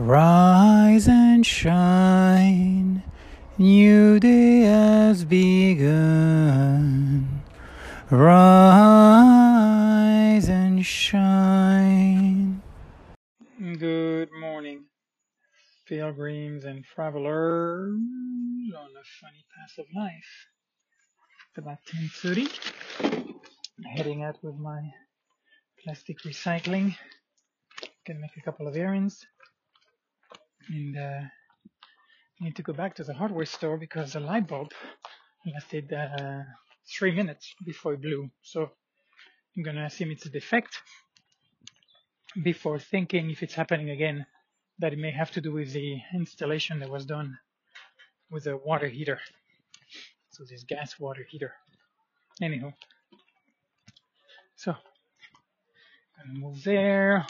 Rise and shine, new day has begun. Rise and shine. Good morning, pilgrims and travelers on a funny path of life. It's about 10.30. Heading out with my plastic recycling. Gonna make a couple of errands and uh, need to go back to the hardware store because the light bulb lasted uh, three minutes before it blew. So I'm gonna assume it's a defect before thinking if it's happening again that it may have to do with the installation that was done with the water heater. So this gas water heater. Anyhow, so gonna move there.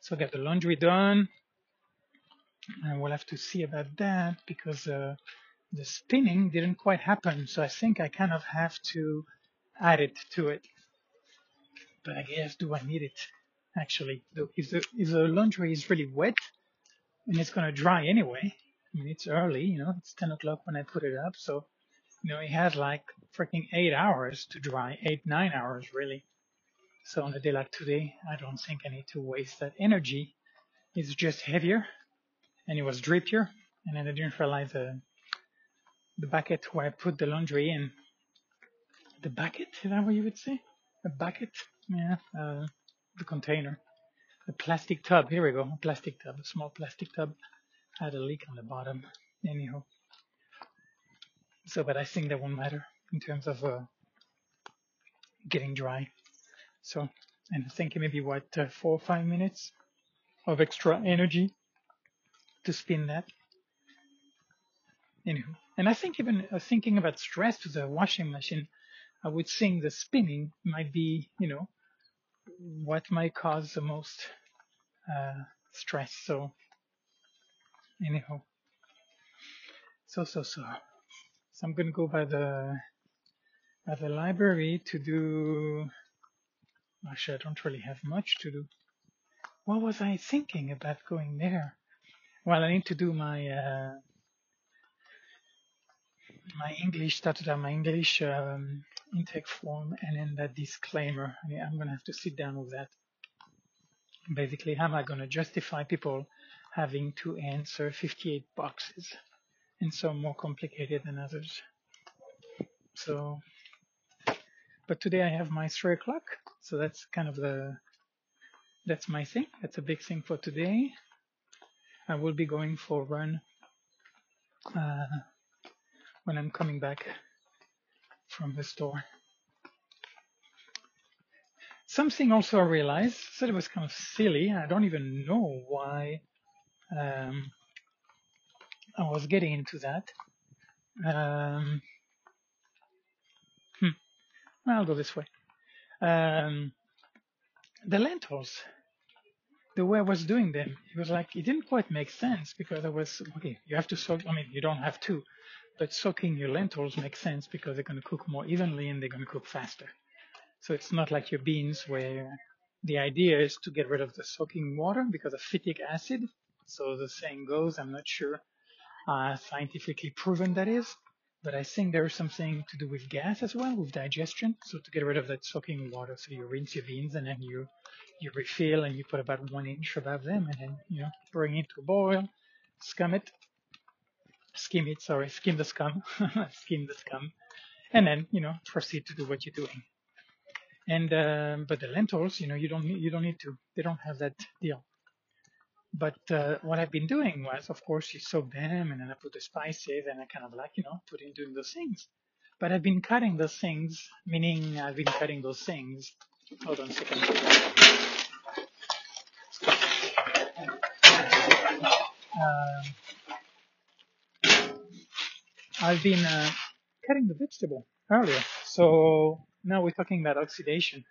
So get the laundry done and we'll have to see about that because uh, the spinning didn't quite happen. So I think I kind of have to add it to it. But I guess, do I need it? Actually, if the, if the laundry is really wet and it's to dry anyway, I mean, it's early, you know, it's 10 o'clock when I put it up. So, you know, it has like freaking eight hours to dry, eight, nine hours really. So on a day like today, I don't think I need to waste that energy. It's just heavier and it was drippier. And then I didn't realize the the bucket where I put the laundry in. The bucket? Is that what you would say? A bucket? Yeah. Uh, the container. The plastic tub. Here we go. A plastic tub. A small plastic tub had a leak on the bottom. Anyhow. So, but I think that won't matter in terms of uh, getting dry. So, and I think maybe what uh, four or five minutes of extra energy to spin that. Anywho, and I think even uh, thinking about stress to the washing machine, I would think the spinning might be, you know, what might cause the most uh, stress. So, anyhow, so so so. So I'm gonna go by the by the library to do. Actually, I don't really have much to do. What was I thinking about going there? Well, I need to do my uh, my English, on my English um, intake form, and then that disclaimer. I mean, I'm gonna have to sit down with that. Basically, how am I gonna justify people having to answer 58 boxes, and some more complicated than others. So, but today I have my three o'clock, so that's kind of the that's my thing. That's a big thing for today. I will be going for a run uh, when I'm coming back from the store. Something also I realized, said it was kind of silly. I don't even know why um, I was getting into that. Um, hmm. I'll go this way. Um, the lentils the way I was doing them, it was like it didn't quite make sense because I was okay. You have to soak. I mean, you don't have to, but soaking your lentils makes sense because they're going to cook more evenly and they're going to cook faster. So it's not like your beans where the idea is to get rid of the soaking water because of phytic acid. So the saying goes, I'm not sure uh, scientifically proven that is, but I think there is something to do with gas as well, with digestion. So to get rid of that soaking water, so you rinse your beans and then you you refill and you put about one inch above them and then, you know, bring it to a boil, scum it, skim it, sorry, skim the scum, skim the scum, and then, you know, proceed to do what you're doing. And, um, but the lentils, you know, you don't need, you don't need to, they don't have that deal. But uh, what I've been doing was, of course, you soak them and then I put the spices and I kind of like, you know, put in doing those things. But I've been cutting those things, meaning I've been cutting those things. Hold on a second. I've been uh, cutting the vegetable earlier. So now we're talking about oxidation.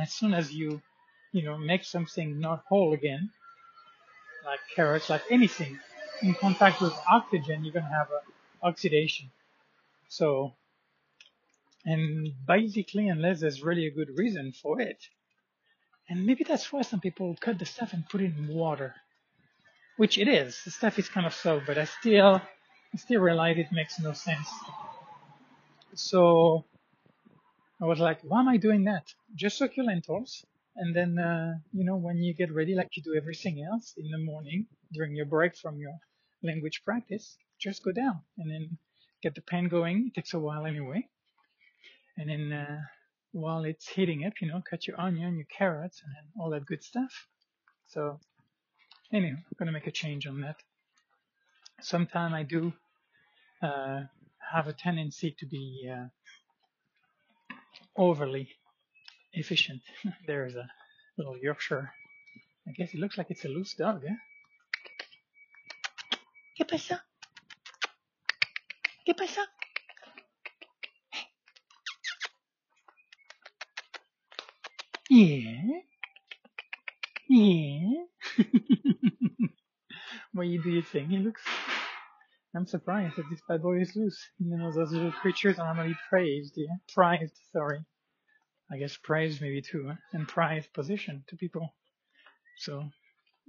As soon as you, you know, make something not whole again, like carrots, like anything, in contact with oxygen, you're going to have oxidation. So, and basically, unless there's really a good reason for it, and maybe that's why some people cut the stuff and put it in water which it is. The stuff is kind of slow, but I still, I still realize it makes no sense. So I was like, why am I doing that? Just lentils. And then, uh, you know, when you get ready, like you do everything else in the morning during your break from your language practice, just go down and then get the pan going. It takes a while anyway. And then, uh, while it's heating up, you know, cut your onion, your carrots, and all that good stuff. So, anyway, I'm gonna make a change on that. Sometimes I do uh, have a tendency to be uh, overly efficient. There's a little Yorkshire. I guess it looks like it's a loose dog, eh? ¿Qué pasa? ¿Qué pasa? Yeah. Yeah. what do you think? He looks. I'm surprised that this bad boy is loose. You know, those little creatures are normally praised, yeah? Prized, sorry. I guess praised maybe too, and prized position to people. So,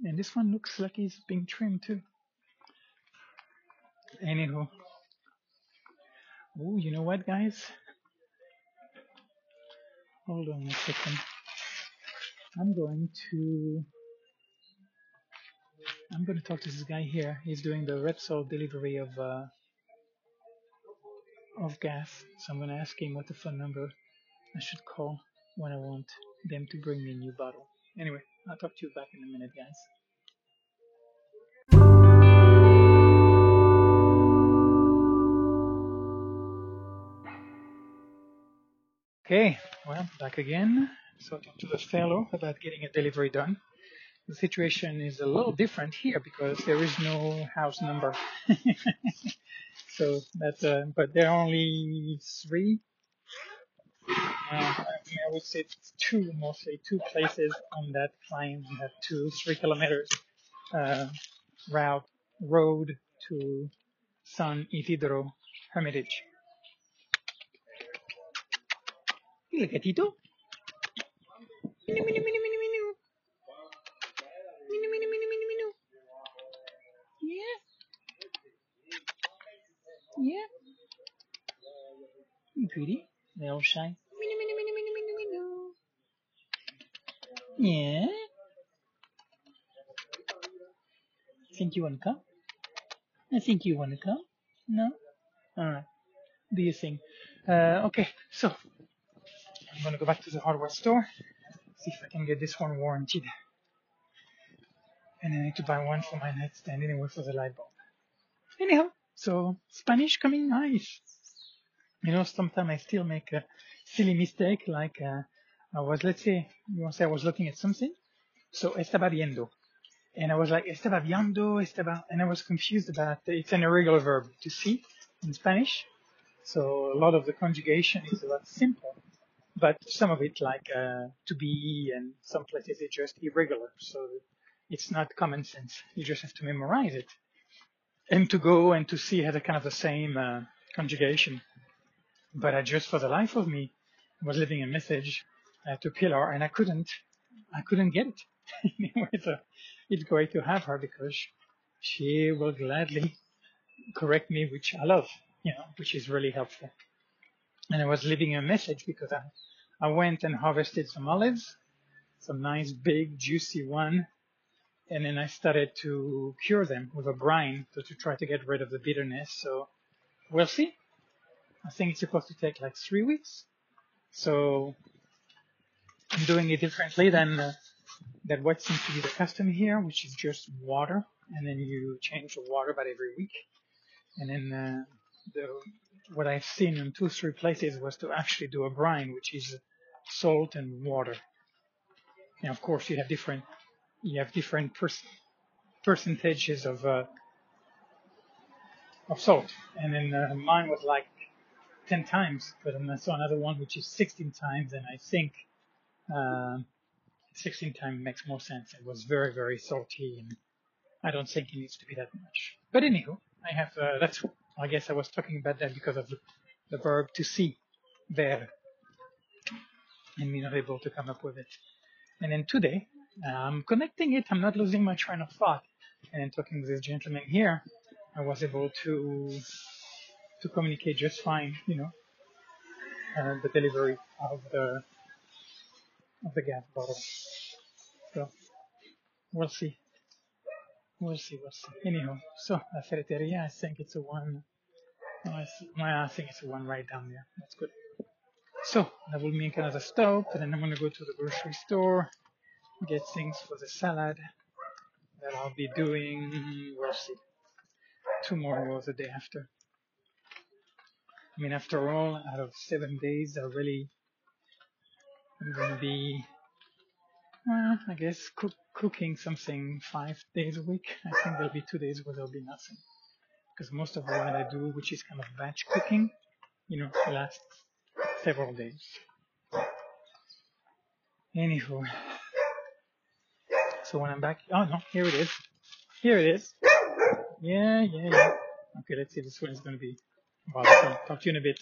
and this one looks like he's being trimmed too. Anywho. Oh, you know what, guys? Hold on a second. I'm going to I'm going to talk to this guy here. He's doing the Repsol delivery of uh, of gas. So I'm going to ask him what the phone number I should call when I want them to bring me a new bottle. Anyway, I'll talk to you back in a minute, guys. Okay, well, back again. So talk to the fellow about getting a delivery done. The situation is a little different here because there is no house number. so that's uh, but there are only three. Uh, I, mean, I would say two mostly two places on that climb that two three kilometers uh, route road to San Isidro Hermitage. El gatito. Minu, minu, minu, Pretty. Minu, minu, minu. Yeah. Think you wanna come? I think you wanna come? No? Alright. Do you think? Uh, okay, so I'm gonna go back to the hardware store see if I can get this one warranted. And I need to buy one for my nightstand anyway for the light bulb. Anyhow, so Spanish coming nice. You know, sometimes I still make a silly mistake, like uh, I was, let's say, you want to say I was looking at something, so estaba viendo, and I was like estaba viendo, estaba, and I was confused about it's an irregular verb to see in Spanish, so a lot of the conjugation is a lot simple but some of it like uh, to be and some places it's just irregular so it's not common sense. You just have to memorize it. And to go and to see had a kind of the same uh, conjugation but I just for the life of me was leaving a message uh, to Pilar and I couldn't I couldn't get it anyway so it's great to have her because she will gladly correct me which I love you know which is really helpful and I was leaving a message because I, I went and harvested some olives, some nice big juicy one, and then I started to cure them with a brine to, to try to get rid of the bitterness. So we'll see. I think it's supposed to take like three weeks. So I'm doing it differently than uh, that what seems to be the custom here, which is just water, and then you change the water about every week. And then uh, the what I've seen in two, three places was to actually do a brine, which is salt and water. And of course, you have different, you have different per- percentages of, uh, of salt. And then uh, mine was like 10 times, but then I saw another one which is 16 times, and I think uh, 16 times makes more sense. It was very, very salty, and I don't think it needs to be that much. But anywho, I have, uh, that's I guess I was talking about that because of the, verb to see, ver, and not able to come up with it. And then today, I'm connecting it. I'm not losing my train of thought. And talking with this gentleman here, I was able to to communicate just fine, you know, uh, the delivery of the of the gas bottle. So we'll see. We'll see, we'll see. Anyhow, so La Ferreteria, I think it's a one. I think it's a one right down there. That's good. So that will make another stop, and then I'm gonna go to the grocery store, get things for the salad that I'll be doing. We'll see. Tomorrow or the day after. I mean, after all, out of seven days, I really I'm gonna be, well, I guess cook, cooking something five days a week. I think there'll be two days where there'll be nothing, because most of what I do, which is kind of batch cooking, you know, lasts several days. Anywho, so when I'm back, oh no, here it is. Here it is. Yeah, yeah, yeah. Okay, let's see. This one is going to be. Well, I'll talk to you in a bit.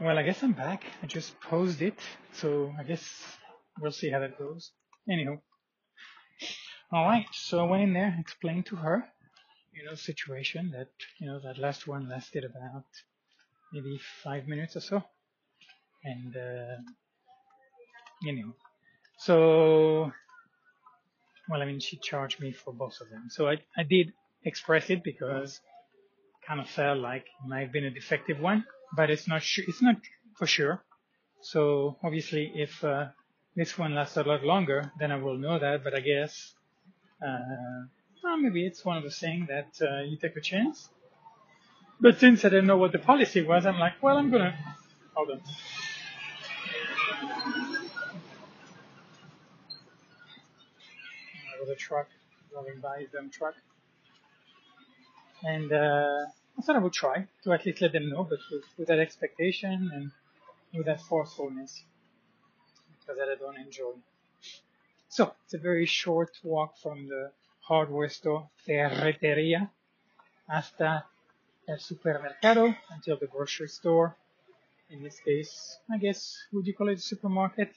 Well, I guess I'm back. I just paused it, so I guess we'll see how that goes. Anyhow. Alright, so I went in there, explained to her, you know, situation that, you know, that last one lasted about maybe five minutes or so and uh, know so well i mean she charged me for both of them so i, I did express it because kind of felt like it might have been a defective one but it's not sure it's not for sure. So obviously if uh, this one lasts a lot longer then i will know that but i guess uh, well, maybe it's one of the things that uh, you take a chance. But since i didn't know what the policy was i'm like well i'm gonna hold on. Was a truck driving by, dump truck. And uh, I thought I would try to at least let them know, but with, with that expectation and with that forcefulness, because that I don't enjoy. So it's a very short walk from the hardware store Ferreteria hasta el supermercado until the grocery store in this case, I guess, would you call it a supermarket?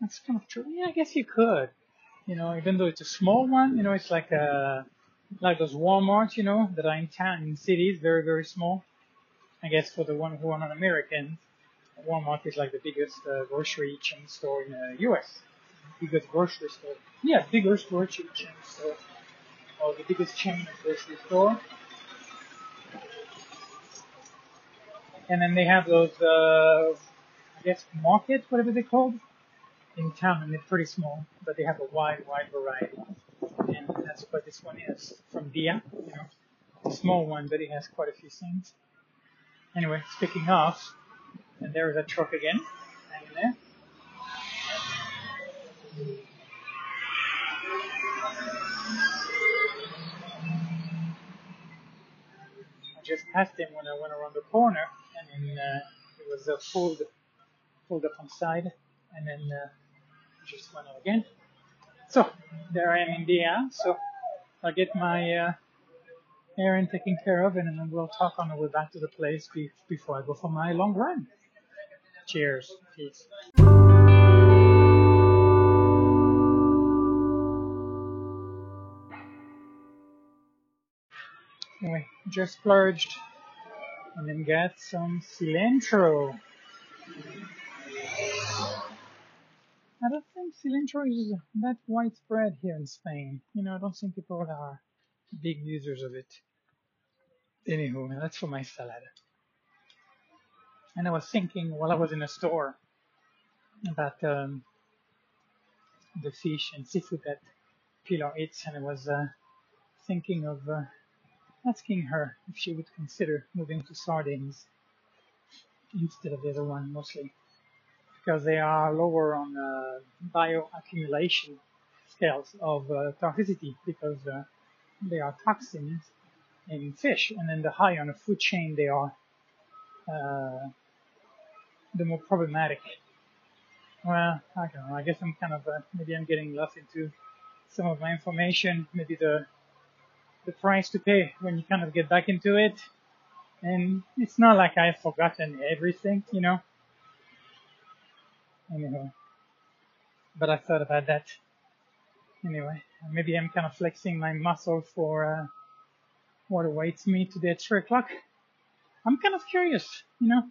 That's kind of true. Yeah, I guess you could. You know, even though it's a small one, you know, it's like a, like those Walmart, you know, that are in town, in cities, very, very small. I guess for the one who are not Americans, Walmart is like the biggest uh, grocery chain store in the U.S. Biggest grocery store. Yeah, biggest grocery chain store. Or the biggest chain of grocery store. and then they have those, uh, I guess, markets, whatever they're called, in town, and they're pretty small, but they have a wide, wide variety. That's what this one is from Dia. You know, a small one, but it has quite a few things. Anyway, speaking of, and there is a truck again, hanging there. I just passed him when I went around the corner, and uh, it was uh, pulled pulled up on side and then uh, just went out again. So there I am in Dia. So I'll get my uh, errand taken care of and then we'll talk on the way back to the place be- before I go for my long run. Cheers. Peace. Anyway, just splurged and then got some cilantro. I don't think cilantro is that widespread here in Spain. You know, I don't think people are big users of it. Anywho, that's for my salad. And I was thinking while I was in the store about um, the fish and seafood that Pilar eats, and I was uh, thinking of uh, asking her if she would consider moving to sardines instead of the other one mostly because they are lower on uh, bioaccumulation scales of uh, toxicity because uh, they are toxins in fish and then the higher on the food chain they are uh, the more problematic well I don't know I guess I'm kind of uh, maybe I'm getting lost into some of my information maybe the the price to pay when you kind of get back into it. And it's not like I've forgotten everything, you know. Anyway, but I thought about that anyway. Maybe I'm kind of flexing my muscle for uh, what awaits me today at 3 o'clock. I'm kind of curious, you know.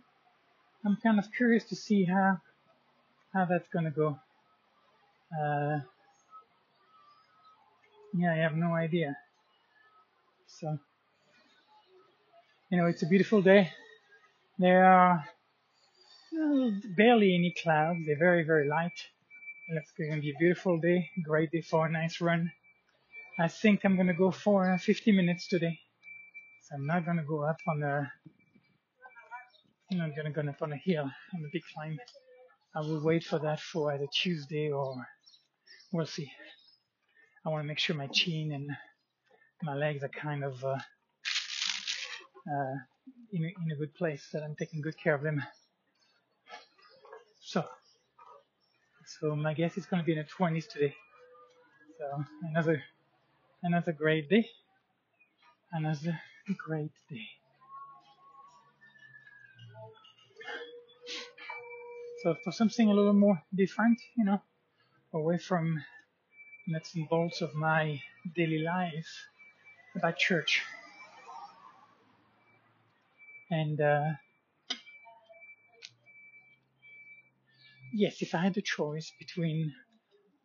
I'm kind of curious to see how how that's gonna go. Uh, yeah, I have no idea. So, you know, it's a beautiful day. There are barely any clouds. They're very, very light. It's going to be a beautiful day. Great day for a nice run. I think I'm going to go for 50 minutes today. So I'm not going to go up on a, I'm not going to go up on a hill on a big climb. I will wait for that for either Tuesday or we'll see. I want to make sure my chin and my legs are kind of uh, uh, in, a, in a good place, that I'm taking good care of them. So, so my guess is going to be in the 20s today. So another another great day. Another great day. So for something a little more different, you know, away from nuts and bolts of my daily life about church. And uh, yes, if I had the choice between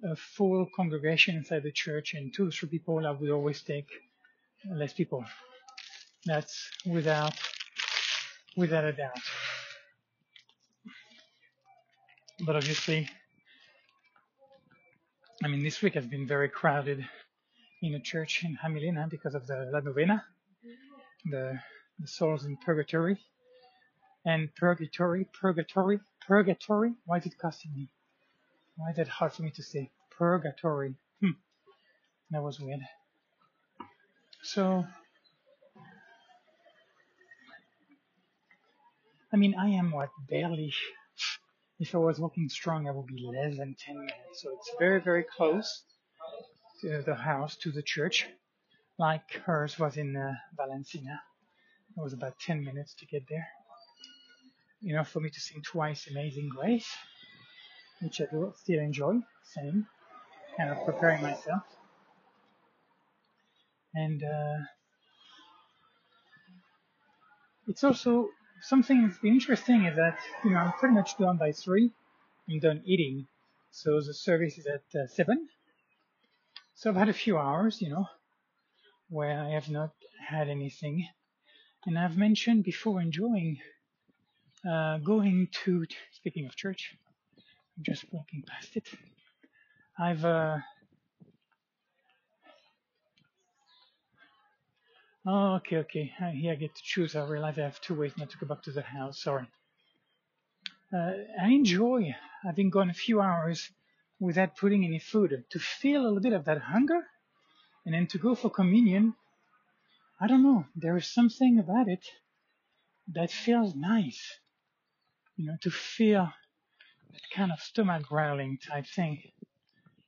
a full congregation inside the church and two or three people, I would always take less people. That's without without a doubt. But obviously, I mean, this week has been very crowded in a church in Jamilena because of the La Novena, the, the souls in purgatory. And purgatory, purgatory, purgatory. Why is it costing me? Why is that hard for me to say? Purgatory. Hmm. That was weird. So, I mean, I am what barely. If I was walking strong, I would be less than 10 minutes. So it's very, very close to the house, to the church, like hers was in uh, Valencia. It was about 10 minutes to get there. Enough for me to sing twice Amazing Grace, which I do still enjoy singing, kind of preparing myself. And uh, it's also something that's been interesting is that, you know, I'm pretty much done by three. I'm done eating. So the service is at uh, seven. So I've had a few hours, you know, where I have not had anything. And I've mentioned before enjoying uh, going to, speaking of church, I'm just walking past it. I've, uh, Oh, okay, okay. Here I get to choose. I realize I have two ways not to go back to the house. Sorry. Uh, I enjoy having gone a few hours without putting any food to feel a little bit of that hunger and then to go for communion. I don't know. There is something about it that feels nice. You know, to feel that kind of stomach growling type thing.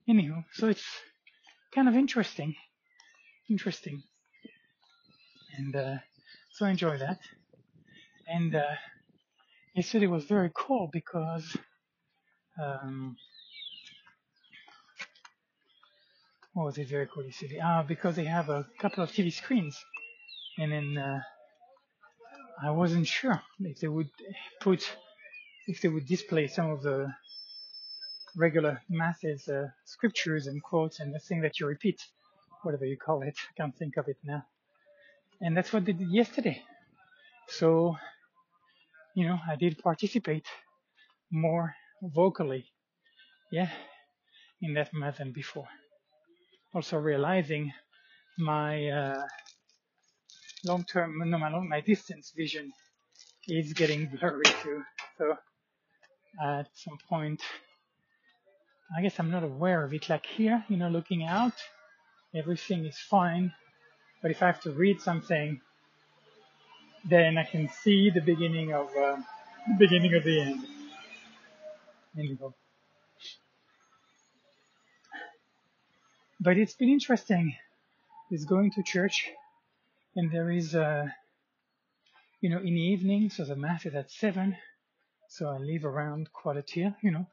Anywho, so it's kind of interesting. Interesting and uh, so I enjoy that. And uh, yesterday was very cool because um, what was it very cold yesterday? Ah, because they have a couple of TV screens, and then uh, I wasn't sure if they would put if they would display some of the regular masses uh, scriptures and quotes and the thing that you repeat, whatever you call it. I can't think of it now and that's what they did yesterday. So, you know, I did participate more vocally, yeah, in that mass than before. Also realizing my uh, long-term, no, my, long, my distance vision is getting blurry too. So at some point, I guess I'm not aware of it. Like here, you know, looking out, everything is fine but if I have to read something, then I can see the beginning of uh, the beginning of the end. Anyway. But it's been interesting. Is going to church, and there is uh, you know, in the evening, so the mass is at seven, so I leave around quarter till, you know,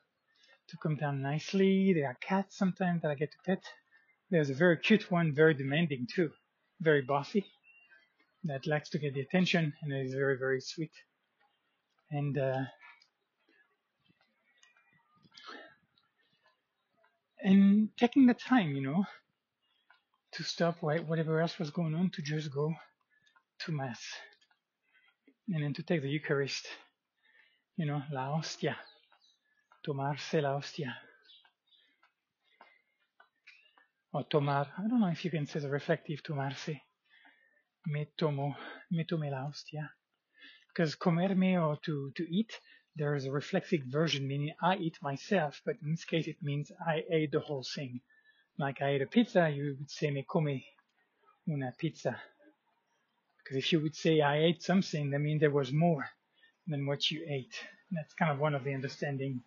to come down nicely. There are cats sometimes that I get to pet There's a very cute one, very demanding too, very bossy, that likes to get the attention and is very, very sweet. And uh, and taking the time, you know, to stop whatever else was going on to just go to mass and then to take the Eucharist, you know, la hostia, tomarse la hostia. Or tomar, I don't know if you can say the reflective tomarse. Me tomo, me tome la hostia. Because comerme or to, to eat, there is a reflexive version meaning I eat myself, but in this case it means I ate the whole thing. Like I ate a pizza, you would say me come una pizza. Because if you would say I ate something, that means there was more than what you ate. That's kind of one of the understanding.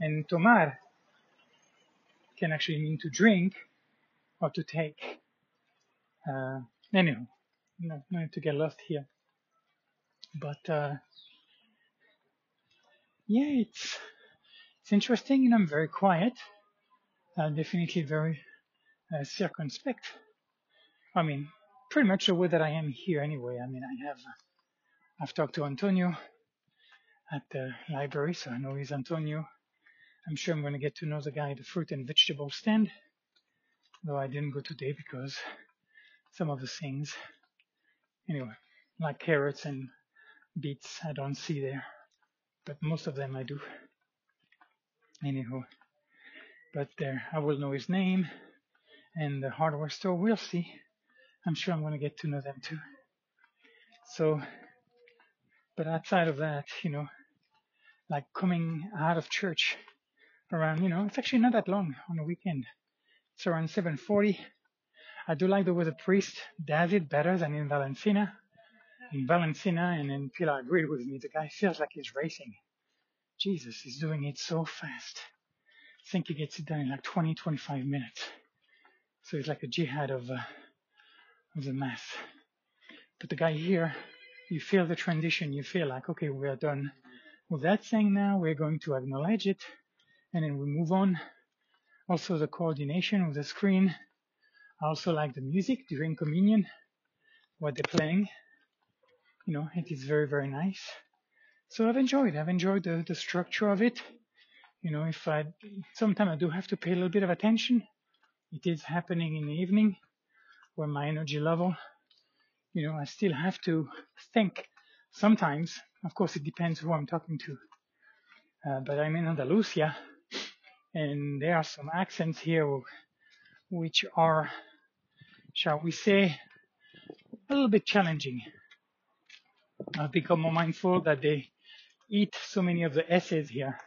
And tomar can actually mean to drink or to take. Uh, anyhow, no, no need to get lost here. But uh, yeah, it's it's interesting, and I'm very quiet. Uh, definitely very uh, circumspect. I mean, pretty much way that I am here anyway. I mean, I have I've talked to Antonio at the library, so I know he's Antonio. I'm sure I'm going to get to know the guy at the fruit and vegetable stand, though I didn't go today because some of the things, anyway, like carrots and beets, I don't see there, but most of them I do. Anyhow, but there, I will know his name, and the hardware store, we'll see. I'm sure I'm going to get to know them too. So, but outside of that, you know, like coming out of church around, you know, it's actually not that long on the weekend. It's around 7:40. I do like the way the priest does it better than in Valencia. In Valencia and in Pilar agreed with me. The guy feels like he's racing. Jesus, he's doing it so fast. I think he gets it done in like 20, 25 minutes. So it's like a jihad of uh, of the mass. But the guy here, you feel the transition. You feel like, okay, we are done with that saying now. We're going to acknowledge it, and then we move on. Also, the coordination with the screen. I also like the music during communion, what they're playing. You know, it is very, very nice. So I've enjoyed. I've enjoyed the, the structure of it. You know, if I sometimes I do have to pay a little bit of attention. It is happening in the evening where my energy level, you know, I still have to think sometimes. Of course, it depends who I'm talking to. Uh, but I'm in Andalusia, and there are some accents here which are, shall we say, a little bit challenging. I've become more mindful that they eat so many of the S's here.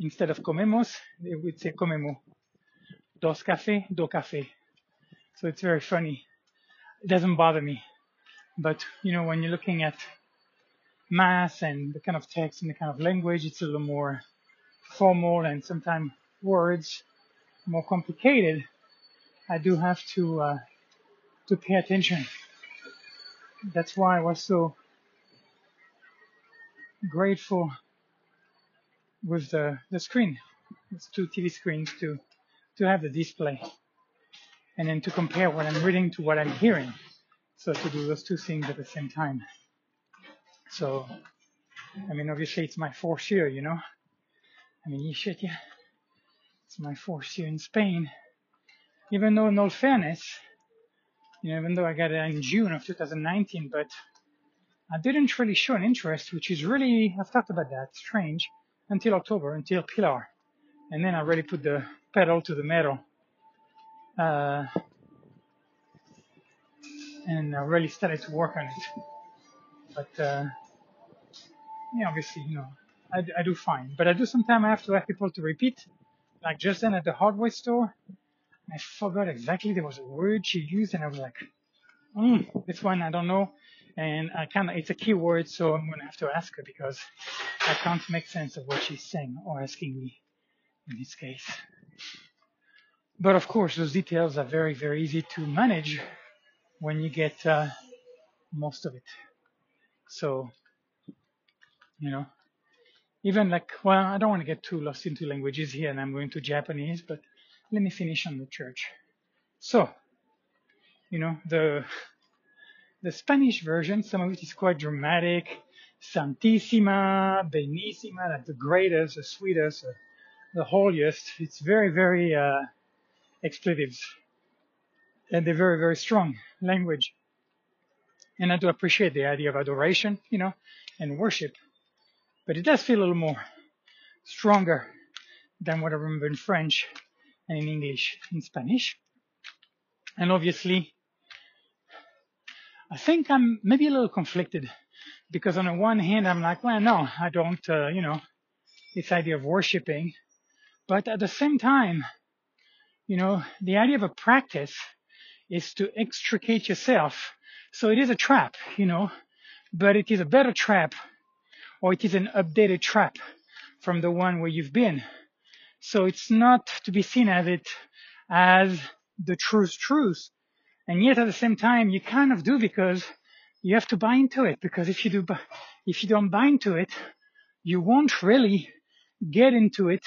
Instead of comemos, they would say comemo. Dos café, do café. So it's very funny. It doesn't bother me. But, you know, when you're looking at mass and the kind of text and the kind of language, it's a little more formal and sometimes words more complicated. I do have to, uh, to pay attention. That's why I was so grateful with the, the screen. It's two TV screens to, to have the display and then to compare what I'm reading to what I'm hearing. So to do those two things at the same time. So, I mean, obviously it's my fourth year, you know. I mean, you should, yeah. It's my fourth year in Spain. Even though, in all fairness, you know, even though I got it in June of 2019, but I didn't really show an interest, which is really, I've talked about that, strange, until October, until Pilar. And then I really put the pedal to the metal uh, and I really started to work on it. But uh, yeah, obviously, you know, I, I do fine. But I do sometimes I have to ask people to repeat. Like just then at the hardware store, I forgot exactly there was a word she used, and I was like, mm, this one I don't know. And I kind of, it's a keyword, so I'm gonna have to ask her because I can't make sense of what she's saying or asking me in this case. But of course, those details are very, very easy to manage when you get uh, most of it. So, you know, even like, well, I don't want to get too lost into languages here and I'm going to Japanese, but let me finish on the church. So, you know, the the Spanish version, some of it is quite dramatic. Santissima, Benissima, like the greatest, the sweetest, the holiest. It's very, very uh, expletives. And they're very, very strong language. And I do appreciate the idea of adoration, you know, and worship. But it does feel a little more stronger than what I remember in French and in English, in Spanish. And obviously, I think I'm maybe a little conflicted because on the one hand, I'm like, well, no, I don't, uh, you know, this idea of worshiping. But at the same time, you know, the idea of a practice is to extricate yourself. So it is a trap, you know, but it is a better trap or it is an updated trap from the one where you've been. So it's not to be seen as it as the truth truth. And yet at the same time, you kind of do because you have to buy into it. Because if you do, if you don't buy into it, you won't really get into it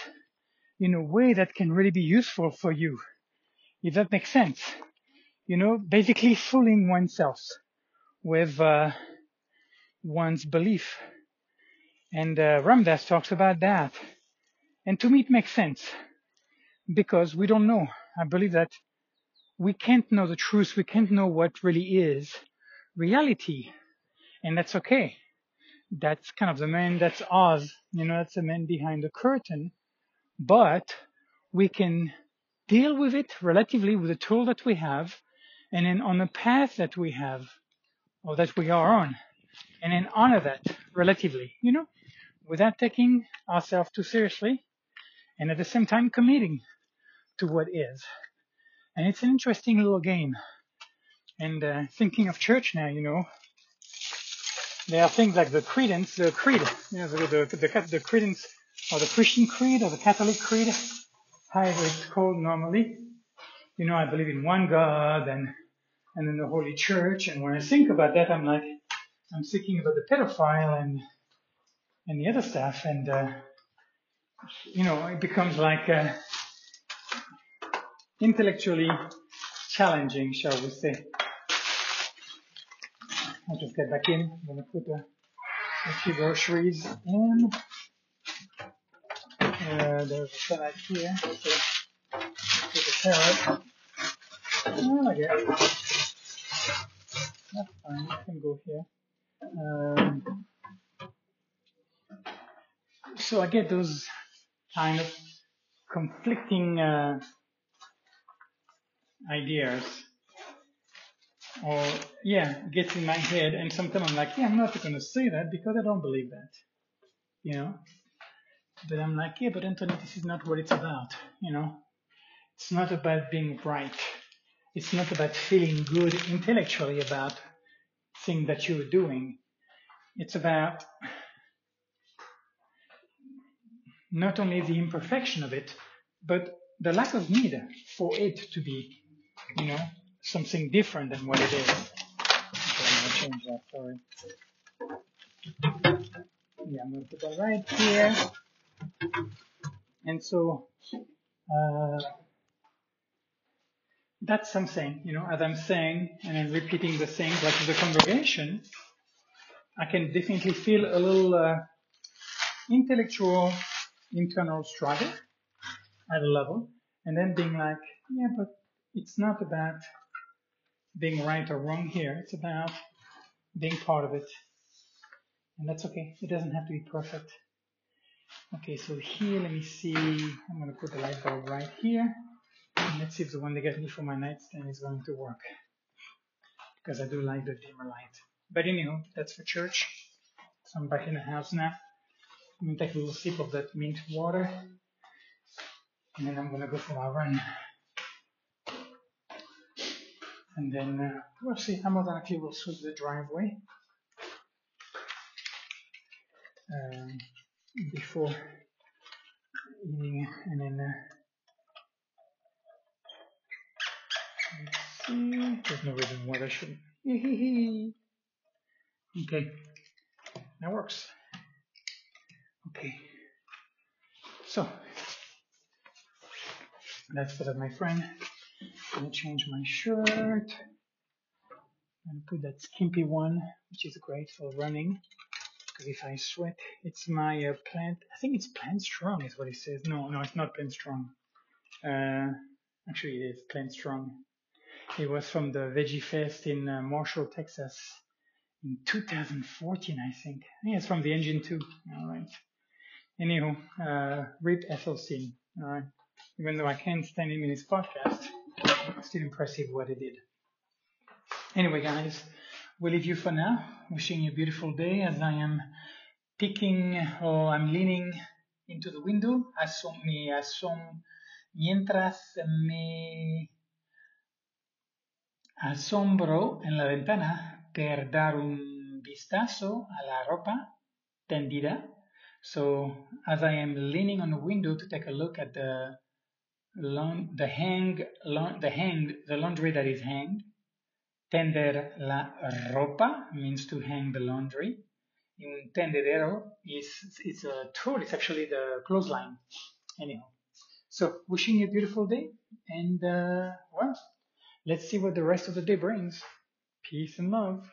in a way that can really be useful for you. If that makes sense. You know, basically fooling oneself with uh, one's belief. And uh, Ram Dass talks about that. And to me, it makes sense because we don't know. I believe that we can't know the truth. We can't know what really is reality. And that's okay. That's kind of the man, that's Oz. You know, that's the man behind the curtain but we can deal with it relatively with the tool that we have and then on the path that we have or that we are on and then honor that relatively, you know, without taking ourselves too seriously and at the same time committing to what is. And it's an interesting little game. And uh, thinking of church now, you know, there are things like the credence, the creed, you know, the, the, the, the credence or the Christian creed or the Catholic creed, however it's called normally. You know, I believe in one God and and in the Holy Church. And when I think about that, I'm like, I'm thinking about the pedophile and and the other stuff, and uh, you know, it becomes like uh, intellectually challenging, shall we say? I'll just get back in. I'm gonna put a, a few groceries in. Uh, there's a salad here. A, with a carrot. Oh, I. That's fine. I can go here. Um, so I get those kind of conflicting uh, ideas or yeah gets in my head and sometimes i'm like yeah i'm not going to say that because i don't believe that you know but I'm like, yeah, but Anthony, this is not what it's about, you know? It's not about being right. It's not about feeling good intellectually about things that you're doing. It's about not only the imperfection of it, but the lack of need for it to be, you know, something different than what it is. Okay, change that, sorry. Yeah, I'm gonna put that right here. And so uh, that's something, you know, as I'm saying and I'm repeating the things like the congregation, I can definitely feel a little uh, intellectual internal struggle at a level, and then being like, yeah, but it's not about being right or wrong here. It's about being part of it. And that's okay. It doesn't have to be perfect. Okay, so here, let me see. I'm going to put the light bulb right here. And let's see if the one they got me for my nightstand is going to work. Because I do like the dimmer light. But anyhow, that's for church. So I'm back in the house now. I'm take a little sip of that mint water. And then I'm to go for my run. And then uh, we'll see. I'm likely will sweep the driveway. Um, before eating and then uh, let's see there's no reason why I shouldn't okay that works okay so that's for my friend I'm gonna change my shirt. and put that skimpy one, which is great for running. Because if I sweat, it's my uh, plant. I think it's plant strong, is what it says. No, no, it's not plant strong. Uh, actually, it is plant strong. It was from the Veggie Fest in uh, Marshall, Texas, in 2014, I think. Yeah, it's from the Engine 2. All right. Anyhow, uh, rip. All right. Even though I can't stand him in his podcast, still impressive what he did. Anyway, guys, we'll leave you for now. Wishing you a beautiful day as I am picking or I'm leaning into the window. Asom, me asom, mientras me asombro en la ventana per dar un vistazo a la ropa tendida. So as I am leaning on the window to take a look at the the hang, the hang, the laundry that is hanged. Tender la ropa means to hang the laundry. Un tendedero is it's a tool. It's actually the clothesline. Anyhow, so wishing you a beautiful day, and uh, well, let's see what the rest of the day brings. Peace and love.